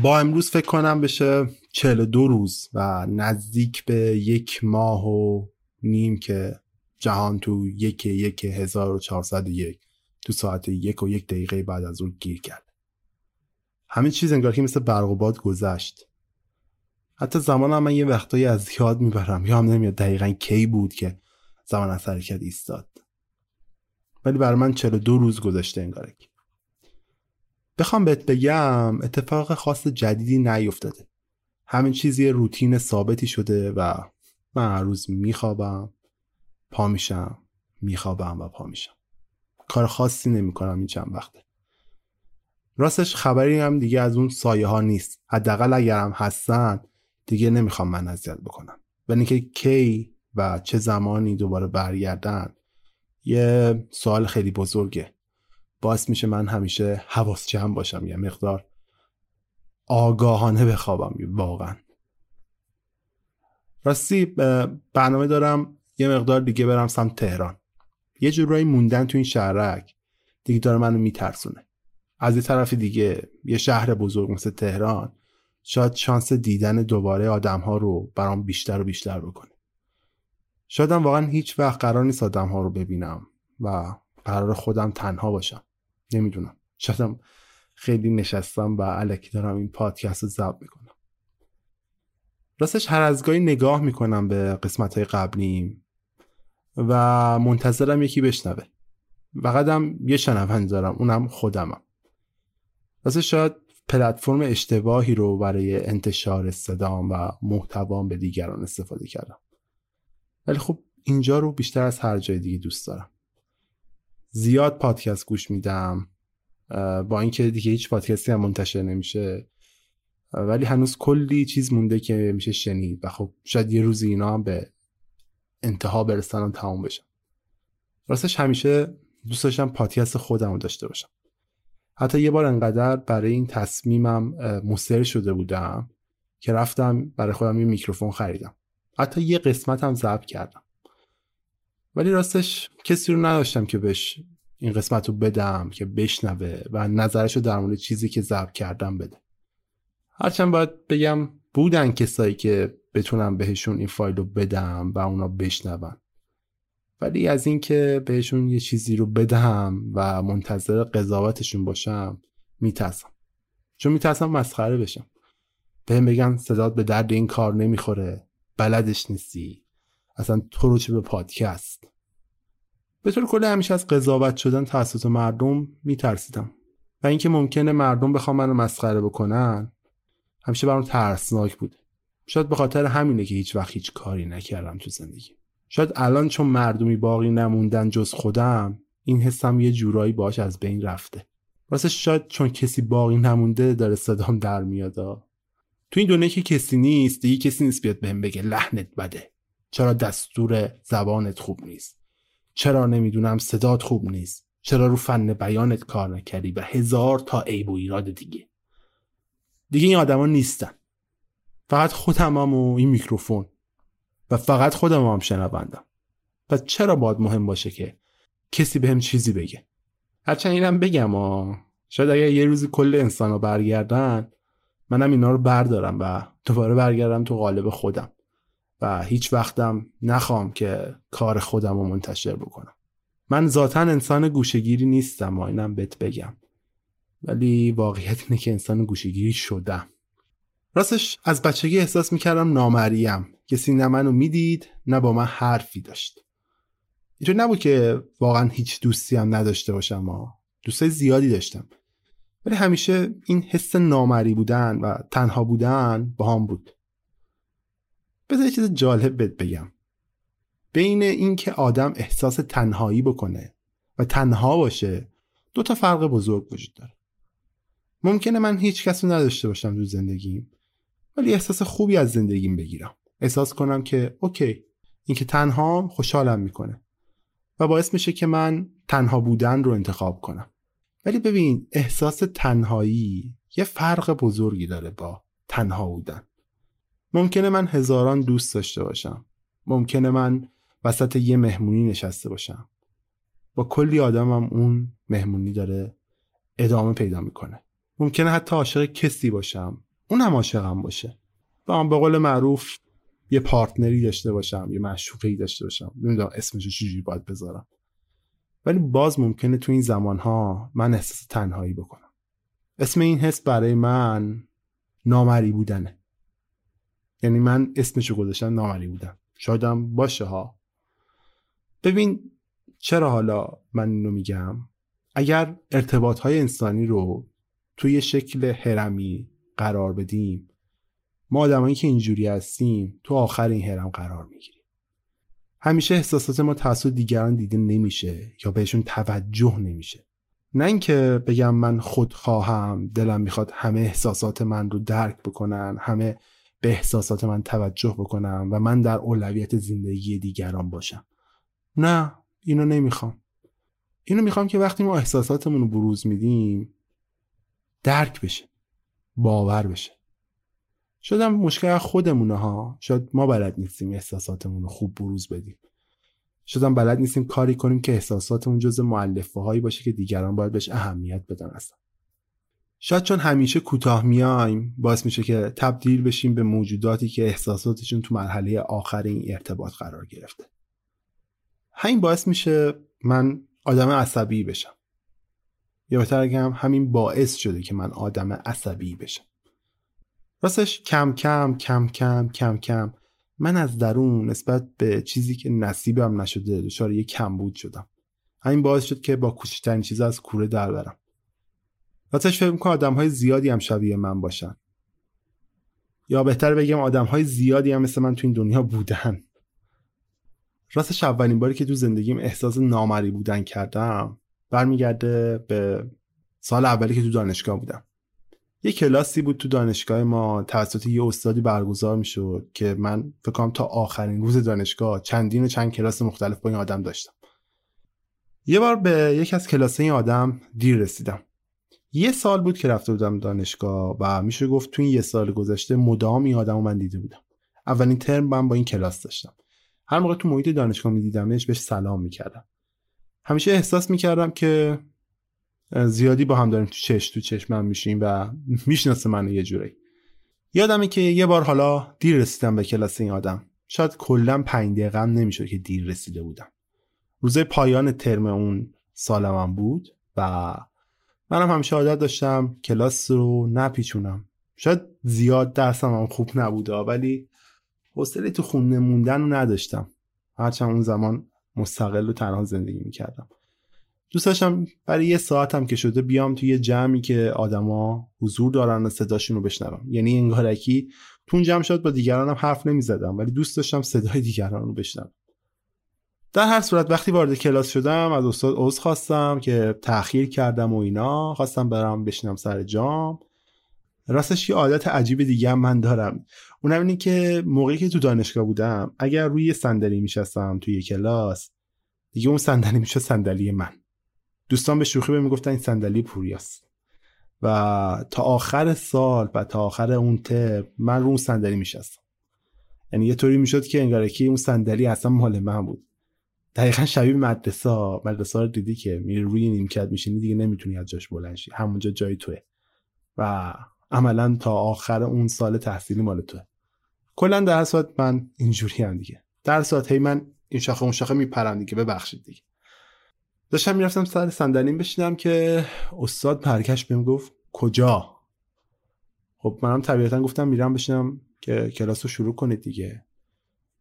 با امروز فکر کنم بشه 42 روز و نزدیک به یک ماه و نیم که جهان تو یک یک 1401 تو ساعت یک و یک دقیقه بعد از اون گیر کرد. همه چیز انگار که مثل برق و باد گذشت. حتی زمان من یه وقتایی از یاد می‌برم. یا هم نمیاد دقیقا کی بود که زمان از حرکت ایستاد. ولی برای من 42 روز گذشته انگاره بخوام بهت بگم اتفاق خاص جدیدی نیفتاده. همین چیزی روتین ثابتی شده و من هر روز میخوابم پا میشم میخوابم و پا میشم. کار خاصی نمی‌کنم این چند وقته. راستش خبری هم دیگه از اون سایه ها نیست. حداقل اگر هم هستن دیگه نمی‌خوام من اذیت بکنم. ولی اینکه کی و چه زمانی دوباره برگردن یه سوال خیلی بزرگه. باعث میشه من همیشه حواس جمع باشم یه مقدار آگاهانه بخوابم واقعا. راستی برنامه دارم یه مقدار دیگه برم سمت تهران. یه جورایی موندن تو این شهرک دیگه داره منو میترسونه. از یه طرف دیگه یه شهر بزرگ مثل تهران شاید شانس دیدن دوباره آدم ها رو برام بیشتر و بیشتر بکنه. شایدم واقعا هیچ وقت قرار نیست آدم ها رو ببینم و قرار خودم تنها باشم. نمی‌دونم. شایدم خیلی نشستم و علکی دارم این پادکست رو ضبط می‌کنم. راستش هر از گاهی نگاه می‌کنم به قسمت های قبلیم و منتظرم یکی بشنوه. فقط هم یه شنوند دارم اونم خودمم. راستش شاید پلتفرم اشتباهی رو برای انتشار صدام و محتوام به دیگران استفاده کردم. ولی خب اینجا رو بیشتر از هر جای دیگه دوست دارم. زیاد پادکست گوش میدم با اینکه دیگه هیچ پادکستی هم منتشر نمیشه. ولی هنوز کلی چیز مونده که میشه شنید و خب شاید یه روزی اینا هم به انتها برسن و تمام بشن. راستش همیشه دوست داشتم پادکست خودم رو داشته باشم. حتی یه بار انقدر برای این تصمیمم مصر شده بودم که رفتم برای خودم یه میکروفون خریدم. حتی یه قسمت هم ضبط کردم. ولی راستش کسی رو نداشتم که بهش این قسمت رو بدم که بشنوه و نظرش رو در مورد چیزی که ضبط کردم بده. هرچند باید بگم بودن کسایی که بتونم بهشون این فایل رو بدم و اونا بشنون. ولی از اینکه بهشون یه چیزی رو بدم و منتظر قضاوتشون باشم میترسم. چون میترسم مسخره بشم. بهم بگن صدات به درد این کار نمی‌خوره بلدش نیستی. اصلا تو رو چه به پادکست؟ به طور کلی همیشه از قضاوت شدن توسط مردم میترسیدم. و اینکه ممکنه مردم بخوام منو مسخره بکنن همیشه برام ترسناک بود. شاید به خاطر همینه که هیچ وقت هیچ کاری نکردم تو زندگی. شاید الان چون مردمی باقی نموندن جز خودم این حسم یه جورایی باش از بین رفته. راستش شاید چون کسی باقی نمونده داره صدام در میاد تو این دنیا که کسی نیست دیگه کسی نیست بیاد بهم بگه لحنت بده. چرا دستور زبانت خوب نیست؟ چرا نمی‌دونم صدات خوب نیست. چرا رو فن بیانت کار نکردی و هزار تا عیب و ایراد دیگه. دیگه این آدما نیستن. فقط خودم هم و این میکروفون. و فقط خودم هم شنوندم. و چرا باید مهم باشه که کسی بهم چیزی بگه؟ هرچند اینم بگم آ شاید اگر یه روزی کل انسان رو برگردن منم اینا رو بردارم و دوباره برگردم تو قالب خودم. و هیچ وقتم نخوام که کار خودم رو منتشر بکنم. من ذاتا انسان گوشگیری نیستم و اینم بهت بگم. ولی واقعیت اینه که انسان گوشگیری شدم راستش از بچگی احساس می‌کردم نامریم. کسی نه منو می‌دید نه با من حرفی داشت. اینطور نبود که واقعا هیچ دوستی هم نداشته باشم و دوستای زیادی داشتم. ولی همیشه این حس نامری بودن و تنها بودن با هم بود. بذار چیز جالب بهت بگم. بین اینکه آدم احساس تنهایی بکنه و تنها باشه دو تا فرق بزرگ وجود داره. ممکنه من هیچ کس رو نداشته باشم تو زندگیم ولی احساس خوبی از زندگیم بگیرم. احساس کنم که اوکی اینکه تنها خوشحالم می‌کنه و باعث میشه که من تنها بودن رو انتخاب کنم. ولی ببین احساس تنهایی یه فرق بزرگی داره با تنها بودن. ممکنه من هزاران دوست داشته باشم. ممکنه من وسط یه مهمونی نشسته باشم. با کلی آدمم اون مهمونی داره ادامه پیدا می‌کنه. ممکنه حتی عاشق کسی باشم. اون هم عاشقم باشه. و من به قول معروف یه پارتنری داشته باشم یه معشوقی داشته باشم. نمی‌دونم اسمش چجوری باید بذارم. ولی باز ممکنه تو این زمانها من احساس تنهایی بکنم. اسم این حس برای من نامری بودنه. یعنی من اسمشو گذاشتم نامری بودن شایدم باشه ها. ببین چرا حالا من اینو میگم؟ اگر ارتباط های انسانی رو توی شکل هرمی قرار بدیم ما آدمایی که اینجوری هستیم تو آخر این هرم قرار می‌گیریم. همیشه احساسات ما توسط دیگران دیده نمیشه یا بهشون توجه نمیشه. نه اینکه بگم من خود خواهم دلم می‌خواد همه احساسات من رو درک بکنن همه به احساسات من توجه بکنم و من در اولویت زندگی دیگران باشم. نه اینو نمی‌خوام. اینو می‌خوام که وقتی ما احساساتمون رو بروز میدیم درک بشه باور بشه. شاید هم مشکل خودمونه ها. شاید ما بلد نیستیم احساساتمون رو خوب بروز بدیم. شاید هم بلد نیستیم کاری کنیم که احساساتمون جز معلفه هایی باشه که دیگران باید بهش اهمیت بدن اصلا. شاید چون همیشه کوتاه میایم باعث میشه که تبدیل بشیم به موجوداتی که احساساتشون تو مرحله آخر این ارتباط قرار گرفته. همین باعث میشه من آدم عصبی بشم. یا بهتر بگم همین باعث شده که من آدم عصبی بشم. راستش کم کم کم کم کم کم من از درون نسبت به چیزی که نصیبم نشده دچار یه کمبود شدم. همین باعث شد که با کوچکترین چیز از کوره در برم. راستش فکر می‌کنم آدم های زیادی هم شبیه من باشن. یا بهتر بگم آدم های زیادی هم مثل من تو این دنیا بودن. راستش اولین باری که تو زندگیم احساس نامری بودن کردم برمیگرده به سال اولی که تو دانشگاه بودم. یه کلاسی بود تو دانشگاه ما توسط یه استادی برگزار می‌شد که من فکر کنم تا آخرین روز دانشگاه چندین و چند کلاس مختلف با این آدم داشتم. یه بار به یک از کلاس این آدم دیر رسیدم. یه سال بود که رفته بودم دانشگاه و میشه گفت تو این یه سال گذشته مدام این آدم من دیده بودم. اولین ترم من با این کلاس داشتم. هر موقع تو محیط دانشگاه میدیدمش بهش سلام می‌کردم. همیشه احساس می‌کردم که زیادی با هم داریم تو چش تو چشمم میشیم و می‌شناسه منو یه جوری. یادمه که یه بار حالا دیر رسیدم به کلاس این آدم. شاید کلا پنج دقیقه نمی‌شد که دیر رسیده بودم. روزه پایان ترم اون سالمم بود و منم همیشه عادت داشتم کلاس رو نپیچونم. شاید زیاد درسم هم خوب نبوده ولی حوصله تو خونه موندن رو نداشتم. هرچند اون زمان مستقل و تنها زندگی می‌کردم. دوست داشتم برای یه ساعتم که شده بیام توی یه جمعی که آدما حضور دارن و صداشون رو بشنوم یعنی انگارکی تو اون جمع شد با دیگرانم حرف نمی‌زدم ولی دوست داشتم صدای دیگران رو بشنوم. در هر صورت وقتی وارد کلاس شدم از استاد عذر خواستم که تاخیر کردم و اینا. خواستم برم بشینم سر جام. راستش یه عادت عجیب دیگه هم من دارم. اونم اینه که موقعی که تو دانشگاه بودم اگر روی صندلی میشستم توی کلاس دیگه اون صندلی میشه صندلی من. دوستان به شوخی بهم می‌گفتن این صندلی پوریاست. و تا آخر سال و تا آخر اون ترم من رو اون صندلی میشستم. یعنی یه طوری می‌شد که انگارکی اون صندلی اصلا مال من بود. دقیقا شبیه مدرسه مدرسه رو دیدی که میری روی نیمکت میشینی دیگه نمی‌تونی از جاش بلند شی. همونجا جای توه. و عملا تا آخر اون سال تحصیلی مال توه. کلا در صورت من اینجوری هم دیگه. در صورت هی من این شاخه اون شاخه میپرم دیگه. ببخشید دیگه. داشتم می‌رفتم سر صندلیم بشینم که استاد پرکش بهم گفت کجا؟ خب منم طبیعتا گفتم میرم بشینم که کلاس رو شروع کنید دیگه.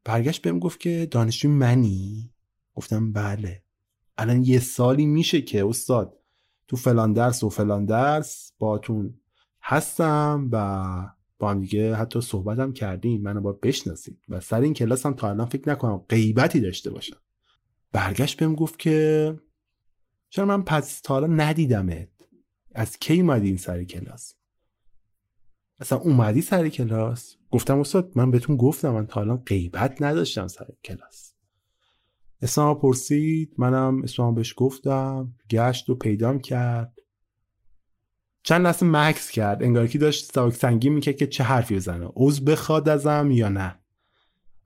برگشت بهم گفت که دانشجو منی؟ گفتم بله. الان یه سالی میشه که استاد تو فلان درس و فلان درس باتون هستم و با هم دیگه حتی صحبتم کردیم منو با بشناسید. و سر این کلاس هم تا الان فکر نکنم غیبتی داشته باشم. برگشت بهم گفت که چرا من پس تا حالا ندیدمت. از کی اومدی این سر کلاس؟ اصلا اومدی سر کلاس؟ گفتم استاد من بهتون گفتم من تا حالا غیبت نداشتم سر کلاس. اسلام پرسید منم اسلام بهش گفتم گشت و پیدام کرد. چند لحظه مکس کرد انگار که داشت سواک سنگین می‌کرد که چه حرفی بزنه عوض بخواد ازم یا نه.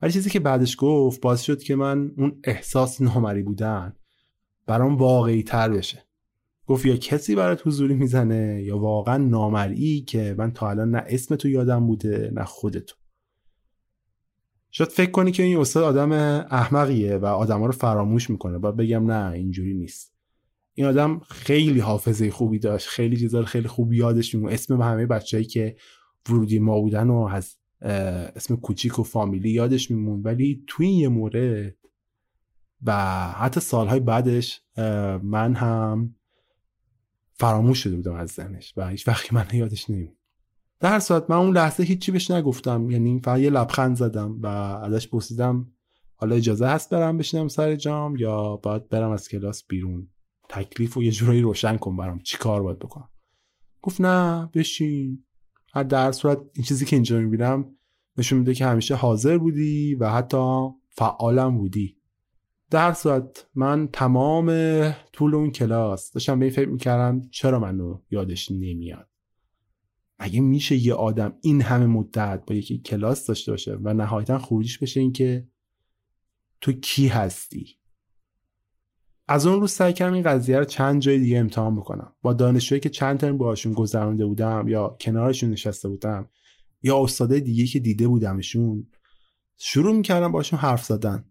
ولی چیزی که بعدش گفت باعث شد که من اون احساس نامری بودن برام واقعی تر بشه. گفت یا کسی برات حضوری می‌زنه یا واقعا نامرئی که من تا الان نه اسم تو یادم بوده نه خودتو شاید فکر کنی که این استاد آدم احمقیه و آدما رو فراموش می‌کنه. باید بگم نه اینجوری نیست. این آدم خیلی حافظه خوبی داشت. خیلی چیزا خیلی خوب یادش میمون اسم همه بچههایی که ورودی ما بودن و از اسم کوچیک و فامیلی یادش میمون ولی توی این یه مورد و حتی سالهای بعدش من هم فراموش شده بودم از ذهنش و هیچ وقتی من یادش نمیم در هر صورت من اون لحظه هیچی بهش نگفتم. یعنی فقط یه لبخند زدم و ازش پرسیدم حالا اجازه هست برم بشینم سر جام یا باید برم از کلاس بیرون؟ تکلیف رو یه جورایی روشن کن برام. چی کار باید بکنم؟ گفت نه بشین. هر در صورت این چیزی که اینجا می‌بینم نشون میده که همیشه حاضر بودی و حتی فعالم بودی. در صورت من تمام طول اون کلاس داشتم به این فکر می‌کردم چرا منو یادش نمیاد. مگه میشه یه آدم این همه مدت با یکی کلاس داشته باشه و نهایتا خروجش بشه این که تو کی هستی؟ از اون روز سعی کردم این قضیه رو چند جای دیگه امتحان بکنم. با دانشجویی که چند ترم باهاشون گذرانده بودم یا کنارشون نشسته بودم یا استادای دیگه که دیده بودمشون شروع می‌کردم باشون حرف زدن.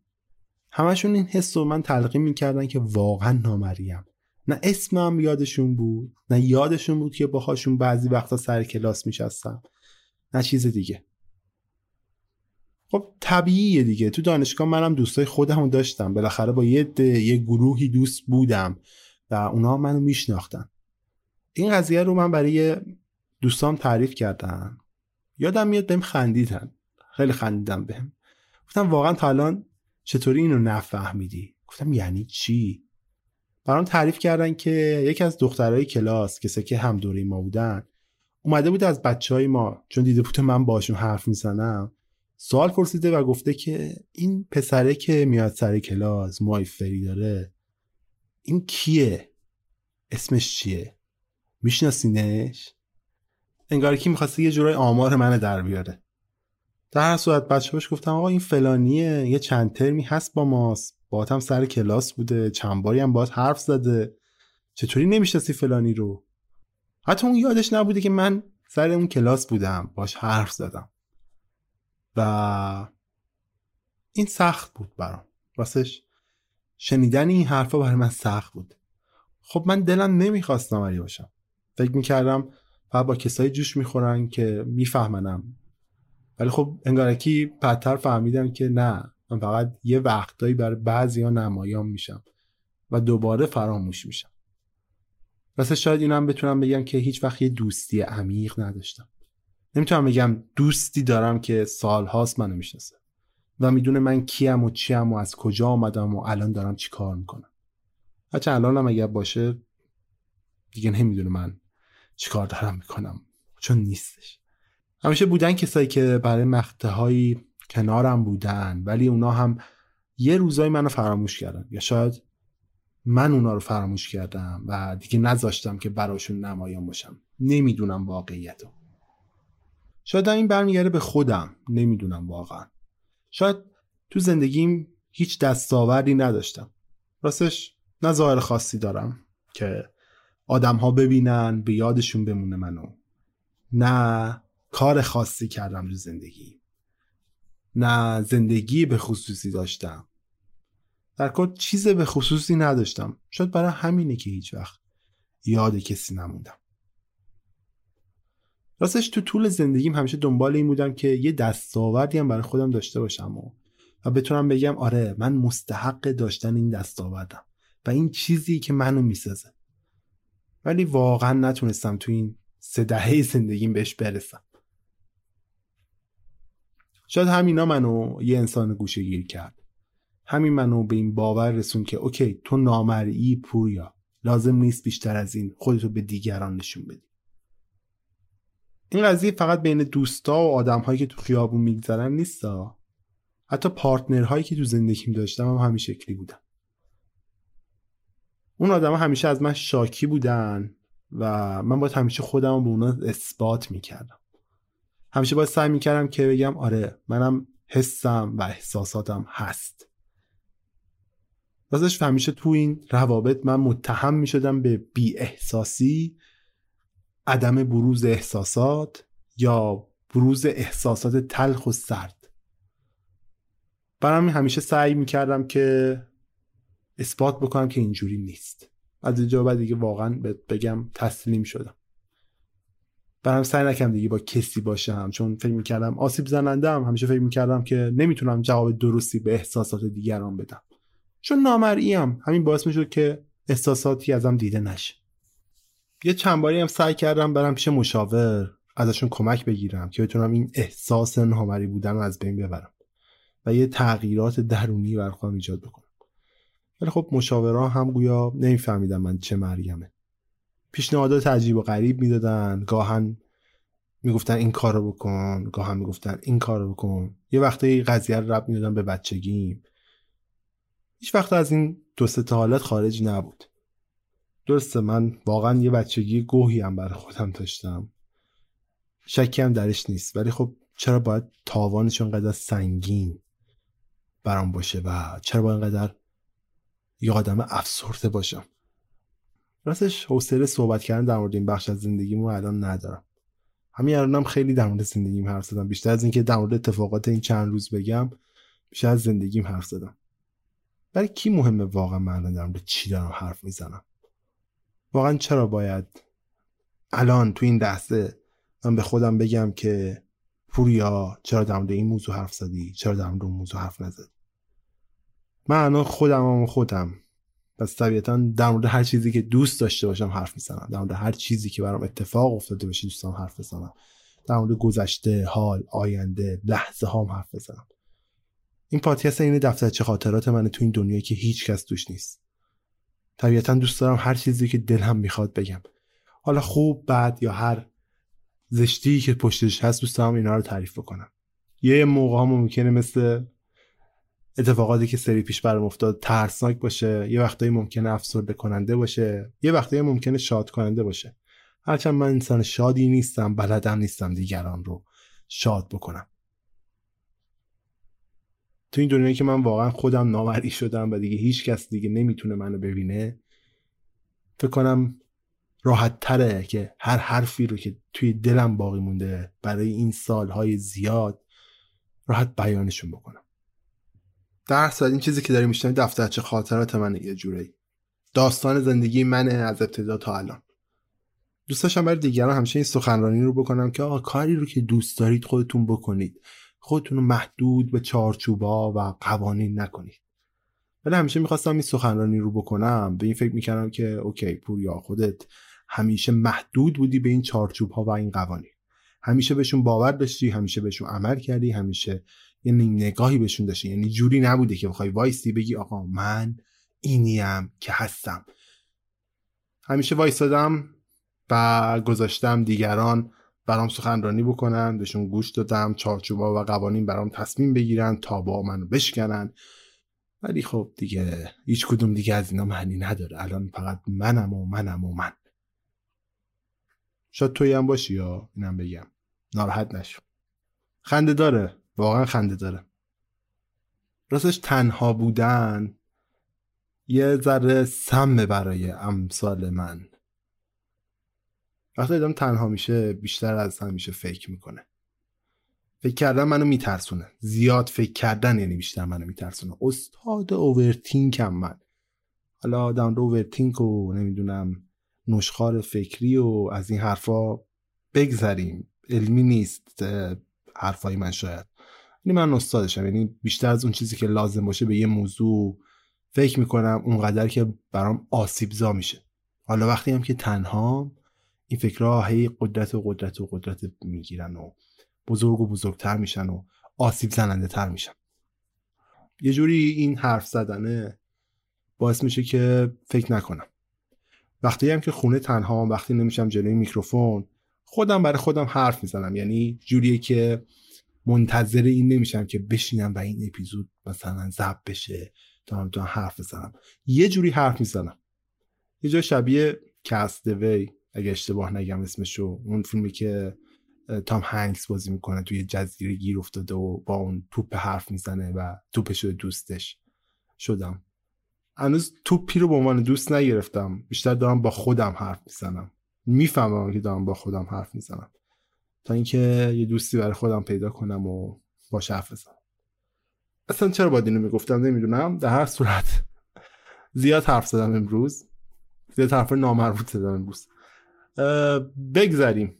همشون این حس رو من تلقیم می‌کردن که واقعا نامریم. نه اسمم یادشون بود نه یادشون بود که باهاشون بعضی وقتا سر کلاس میشستم. نه چیز دیگه. خب طبیعیه دیگه. تو دانشگاه منم دوستای خودمون داشتم. بالاخره با یه یه گروهی دوست بودم و اونا منو میشناختن. این قضیه رو من برای دوستام تعریف کردم. یادم میاد بهم خندیدن. خیلی خندیدم بهم. گفتم واقعا تا الان چطوری اینو نفهمیدی؟ گفتم یعنی چی؟ برام تعریف کردن که یکی از دخترهای کلاس کسی که هم دوره ما بودن اومده بود از بچه های ما چون دیده بود من باشون حرف می‌زنم سوال پرسیده و گفته که این پسره که میاد سر کلاس مای فری داره این کیه؟ اسمش چیه؟ میشناسینش؟ انگار کی می‌خواسته یه جورای آمار منه در بیاره. در هر صورت بچه باش گفتم آقا این فلانیه یه چند ترمی هست با ماست. باهات هم سر کلاس بوده چند باری هم باهات حرف زده. چطوری نمی‌شناسی فلانی رو؟ حتی اون یادش نبوده که من سر اون کلاس بودم باش حرف زدم. و این سخت بود برام. راستش شنیدن این حرفا برای من سخت بود. خب من دلم نمی‌خواست نامری باشم. فکر می‌کردم فقط با کسایی جوش می‌خورن که میفهمنم. ولی خب انگارکی بدتر فهمیدم که نه. من فقط یه وقتایی برای ها نمایان میشم و دوباره فراموش میشم. راستش شاید اینم بتونم بگم که هیچ وقت یه دوستی عمیق نداشتم. نمی‌تونم بگم دوستی دارم که سالهاست منو می‌شناسه و می‌دونه من کیم و چیم و از کجا آمدم و الان دارم چی کار می‌کنم. هرچه الان هم اگر باشه دیگه نمی‌دونه من چی کار دارم می‌کنم. چون نیستش. همیشه بودن کسایی که برای مقطع کنارم بودن ولی اونا هم یه روزایی منو فراموش کردن. یا شاید من اونا رو فراموش کردم و دیگه نذاشتم که براشون نمایان باشم. نمی‌دونم واقعیتو. شاید این برمیگرده به خودم. نمی‌دونم واقعا. شاید تو زندگیم هیچ دستاوردی نداشتم. راستش نه ظاهر خاصی دارم که آدم ها ببینن به یادشون بمونه منو. نه کار خاصی کردم تو زندگی. نه زندگی به خصوصی داشتم. در کل چیز به خصوصی نداشتم. شاید برای همینه که هیچ وقت یاد کسی نموندم. راستش تو طول زندگیم همیشه دنبال این بودم که یه دستاوردی هم برای خودم داشته باشم و, و بتونم بگم آره من مستحق داشتن این دستاوردم و این چیزی که منو می‌سازه. ولی واقعا نتونستم تو این سه دهه زندگیم بهش برسم. شاید همینا منو یه انسان گوشه گیر کرد. همین منو به این باور رسون که اوکی تو نامرئی پوریا. لازم نیست بیشتر از این خودتو به دیگران نشون بدی. این قضیه فقط بین دوستا و آدمهایی که تو خیابون میگذرن نیستا؟ حتی پارتنرهایی که تو زندگیم داشتم هم همین شکلی بودن. اون آدم همیشه از من شاکی بودن و من باید همیشه خودم به اونا اثبات می‌کردم. همیشه باید سعی می‌کردم که بگم آره منم حسم و احساساتم هست. راستش همیشه تو این روابط من متهم می شدم به بی احساسی عدم بروز احساسات یا بروز احساسات تلخ و سرد. برام همیشه سعی می‌کردم که اثبات بکنم که اینجوری نیست. از اینجا بعد دیگه واقعا بگم تسلیم شدم. برام سعی نکردم دیگه با کسی باشم چون فکر می‌کردم آسیب زننده هم همیشه فکر می‌کردم که نمی‌تونم جواب درستی به احساسات دیگران بدم. چون نامرئیم همین باعث می‌شد که احساساتی ازم دیده نشه. یه چند باری هم سعی کردم برم پیش مشاور ازشون کمک بگیرم که بتونم این احساس نامری بودن رو از بین ببرم و یه تغییرات درونی بر خودم ایجاد بکنم. ولی خب مشاورا هم گویا نمیفهمیدن من چه مریمه پیشنهادات عجیب و غریب می‌دادن. گاهن می‌گفتن این کارو بکن گاهن می‌گفتن این کارو بکن. یه وقتی قضیه رو رب می‌دادن به بچگیم. هیچ وقت از این دو سه حالت خارج نبود. درسته من واقعا یه بچگی گوهی هم برای خودم داشتم. شکی هم درش نیست. ولی خب چرا باید تاوانش انقدر سنگین برام باشه و چرا باید انقدر یه آدم افسرده باشم؟ راستش حوصله صحبت کردن در مورد این بخش از زندگیمو الان ندارم. همین الانم خیلی در مورد زندگیم حرف زدم. بیشتر از اینکه در مورد اتفاقات این چند روز بگم بیشتر از زندگیم حرف زدم. برای کی مهمه واقعا من در مورد چی دارم حرف می‌زنم؟ واقعا چرا باید الان تو این لحظه من به خودم بگم که پوریا چرا در مورد این موضوع حرف زدی؟ چرا در مورد اون موضوع حرف نزدی؟ من الان خودم هم خودم پس طبیعتا در مورد هر چیزی که دوست داشته باشم حرف می‌زنم. در مورد هر چیزی که برام اتفاق افتاده باشه دوستان حرف بزنم. در مورد گذشته حال آینده لحظه هام حرف بزنم. این پادکست این دفترچه خاطرات من تو این دنیایی که هیچ کس توش نیست. طبیعتا دوست دارم هر چیزی که دلم می‌خواد بگم. حالا خوب بد یا هر زشتی که پشتش هست دوست دارم اینا رو تعریف بکنم. یه موقع هم ممکنه مثل اتفاقاتی که سری پیش برام افتاد ترسناک باشه یه وقتایی ممکنه افسرده کننده باشه یه وقتایی ممکنه شاد کننده باشه. هرچند من انسان شادی نیستم بلدم نیستم دیگران رو شاد بکنم. تو این دنیایی که من واقعا خودم نامری شدم و دیگه هیچ کس دیگه نمی‌تونه منو ببینه فکر کنم راحت تره که هر حرفی رو که توی دلم باقی مونده برای این سالهای زیاد راحت بیانشون بکنم. در صورت این چیزی که داری میشنم دفترچه خاطرات منه یه جوری داستان زندگی منه از ابتدا تا الان. دوست داشتم برای دیگران همیشه این سخنرانی رو بکنم که آقا کاری رو که دوست دارید خودتون بکنید. خودتون رو محدود به چارچوبا و قوانین نکنید. ولی همیشه می‌خواستم این سخنرانی رو بکنم. به این فکر می‌کردم که اوکی پوریا خودت همیشه محدود بودی به این چارچوب ها و این قوانین. همیشه بهشون باور داشتی همیشه بهشون عمل کردی همیشه یه نگاهی بهشون داشتی. یعنی جوری نبوده که بخوای وایستی بگی آقا من اینیم که هستم. همیشه وایستادم و گذاشتم دیگران برام سخنرانی بکنن بهشون گوش دادم چارچوبا و قوانین برام تصمیم بگیرن تا با منو بشکنن. ولی خب دیگه هیچ کدوم دیگه از اینا معنی نداره. الان فقط منم و منم و من. شاید توی هم باشی یا اینم بگم. ناراحت نشو. خنده داره. واقعا خنده داره. راستش تنها بودن یه ذره سمه برای امثال من. وقتی آدم تنها میشه بیشتر از همیشه فکر می‌کنه. فکر کردن منو میترسونه. زیاد فکر کردن یعنی بیشتر منو میترسونه. استاد اوورتینکم من. حالا آدم رو اوورتینک و نمی‌دونم نشخار فکری و از این حرفا بگذریم. علمی نیست حرفای من شاید. یعنی من استادشم یعنی بیشتر از اون چیزی که لازم باشه به یه موضوع فکر می‌کنم اونقدر که برام آسیبزا میشه. حالا وقتی هم که تنها این فکرها هی قدرت و قدرت و قدرت می‌گیرن و بزرگ و بزرگتر میشن و آسیب زننده تر میشن. یه جوری این حرف زدنه باعث میشه که فکر نکنم. وقتی هم که خونه تنها وقتی نمیشم جلوی میکروفون خودم برای خودم حرف می‌زنم. یعنی جوریه که منتظر این نمیشم که بشینم و این اپیزود مثلا ضبط بشه. تا هم حرف بزنم. یه جوری حرف می‌زنم. یه جای شبیه کست وی اگه اشتباه نگم اسمشو. اون فیلمی که تام هنگس بازی می‌کنه توی جزیره گیر افتاده و با اون توپ حرف می‌زنه و توپ شده دوستش شدم. هنوز توپی رو به عنوان دوست نگرفتم. بیشتر دارم با خودم حرف می‌زنم. می‌فهمم که دارم با خودم حرف می‌زنم. تا اینکه یه دوستی برای خودم پیدا کنم و باش حرف بزنم. اصلا چرا باید اینو می‌گفتم؟ نمی‌دونم. در هر صورت زیاد حرف زدم امروز. زیاد حرف نامربوط زدم امروز. بگذریم.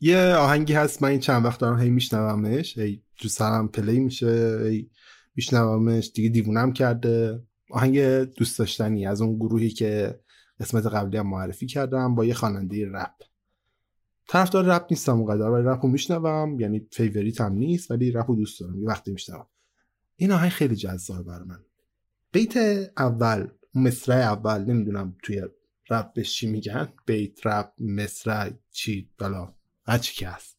یه آهنگی هست. من این چند وقت دارم هی میشنومش. هی جو سرم پلی میشه. هی میشنومش. دیگه دیوونم کرده. آهنگ دوست داشتنی. از اون گروهی که قسمت قبلی هم معرفی کردم با یه خواننده رپ. طرفدار رپ نیستم اونقدر ولی رپ رو میشنوم یعنی favorite هم نیست ولی رپ رو دوست دارم یه وقتی میشنوم. این آهنگ خیلی جذاب برای من. بیت اول مصرع اول نمی‌دونم توی رپ به چی میگن. بیت رپ مصرع چی بلا هرچی که هست.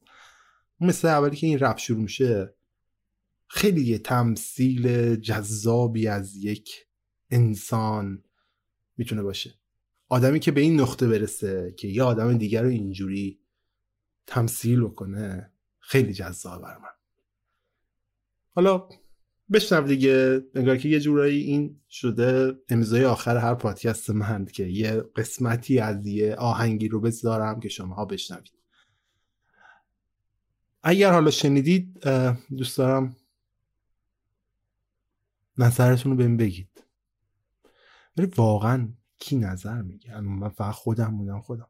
مثل اولی که این رپ شروع میشه خیلی یه تمثیل جذابی از یک انسان می‌تونه باشه. آدمی که به این نقطه برسه که یه آدم دیگر رو اینجوری تمثیل بکنه. خیلی جذاب بر من. حالا بشنو دیگه. انگار که یه جورایی این شده امضای آخر هر پادکست من که یه قسمتی از یه آهنگی رو بذارم که شما بشنوید. اگر حالا شنیدید دوست دارم نظرتون رو بهم بگید. ولی واقعا کی نظر میگه من فقط خودم بودم خودم.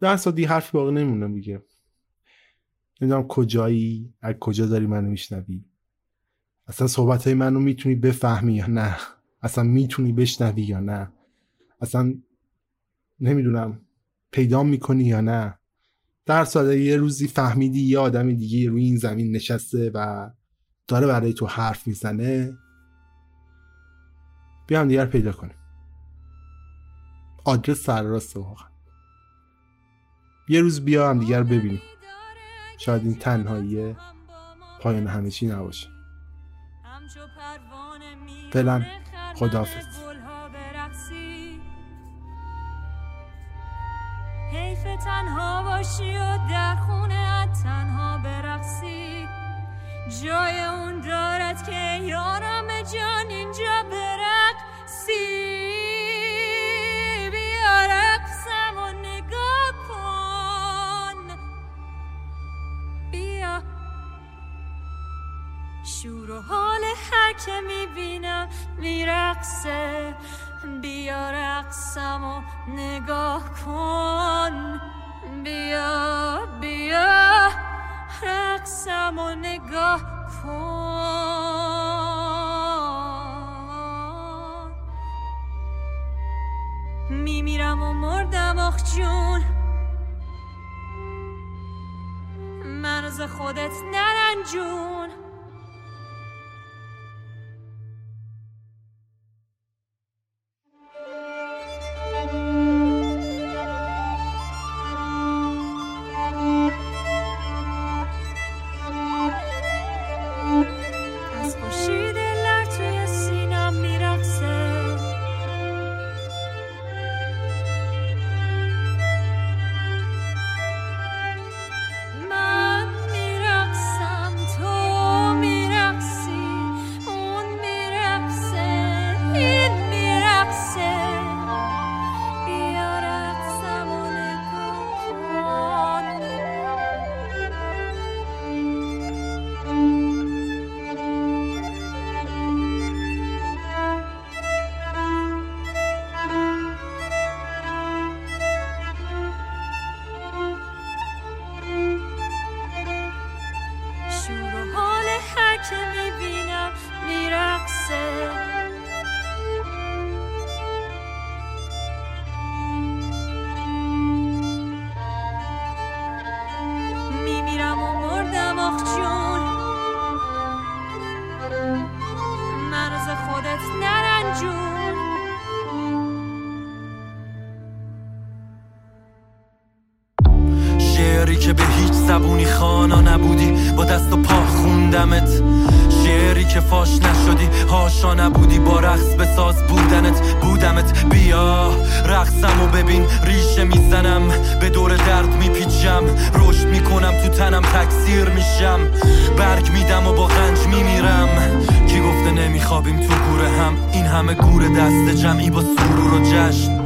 در دی حرفی باقی نمونه میگه نمی‌دونم کجایی از کجا داری منو میشنوی؟ اصلا صحبت های منو می‌تونی بفهمی یا نه؟ اصلا می‌تونی بشنوی یا نه؟ اصلا نمی‌دونم پیدا می‌کنی یا نه؟ در ساده یه روزی فهمیدی یه آدم دیگه روی این زمین نشسته و داره برای تو حرف می‌زنه؟ بیا هم دیگر پیدا کنیم. آدرس سرراست واقعا. یه روز بیا هم دیگر ببینیم. شاید این تنهایی پایان همه چی نباشه. فعلا خداحافظ. حیف تنها باشی و در خونه تنها برقصی. جای اون دارد که یارم جان اینجا شور و حال هر که می‌بینم میرقصه. بیا رقصم و نگاه کن. بیا بیا. رقصم و نگاه کن. میمیرم و مردم آخ جون. من از خودت نرنجون. برگ میدم و با غنج میمیرم. کی گفته نمیخوابیم تو گوره هم؟ این همه گوره دست جمعی با سرور و جشن.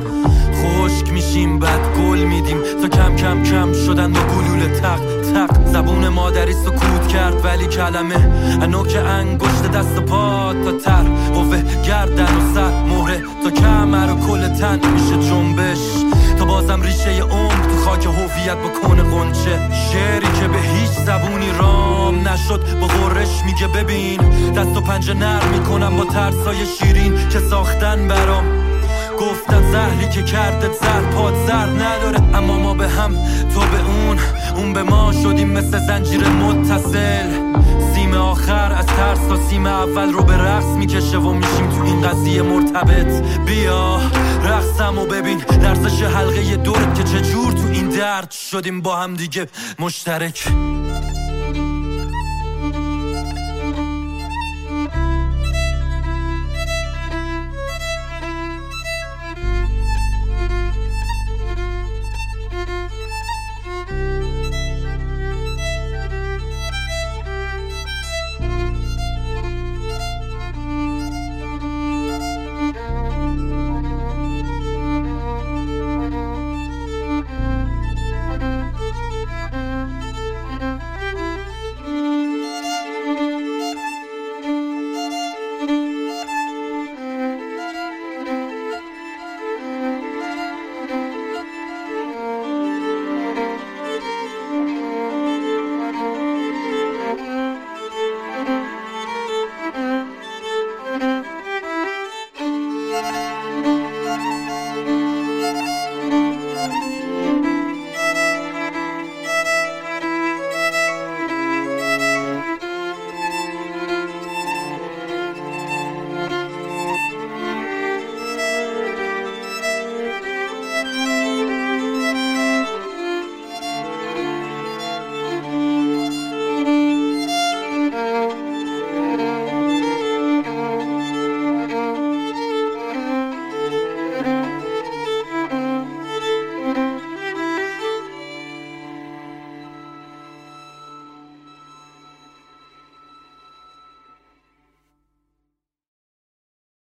خشک میشیم بعد گل میدیم. تا کم کم کم شدن و گلوله تق تق. زبون مادری سکوت کرد ولی کلمه نوک انگشت دست و پا تا تر. قوه گردن و سر. مهره تا کمر و کل تن میشه جنبش. تا بازم ریشه عمر تو خاک هویت بکنه قنچه شعری که به هیچ زبونی رام نشد با غرش میگه ببین. دست و پنجه نر می‌کنم با ترسای شیرین که ساختن برام. گفتم زهری که کردت زر پاد زر نداره. اما ما به هم تو به اون اون به ما شدیم مثل زنجیر متصل. سیم آخر از ترس تا سیم اول رو به رقص می‌کشه و میشیم تو این قضیه مرتبط. بیا. رقصم و ببین لرزش حلقه دورت که چجور تو این درد شدیم با هم دیگه. مشترک.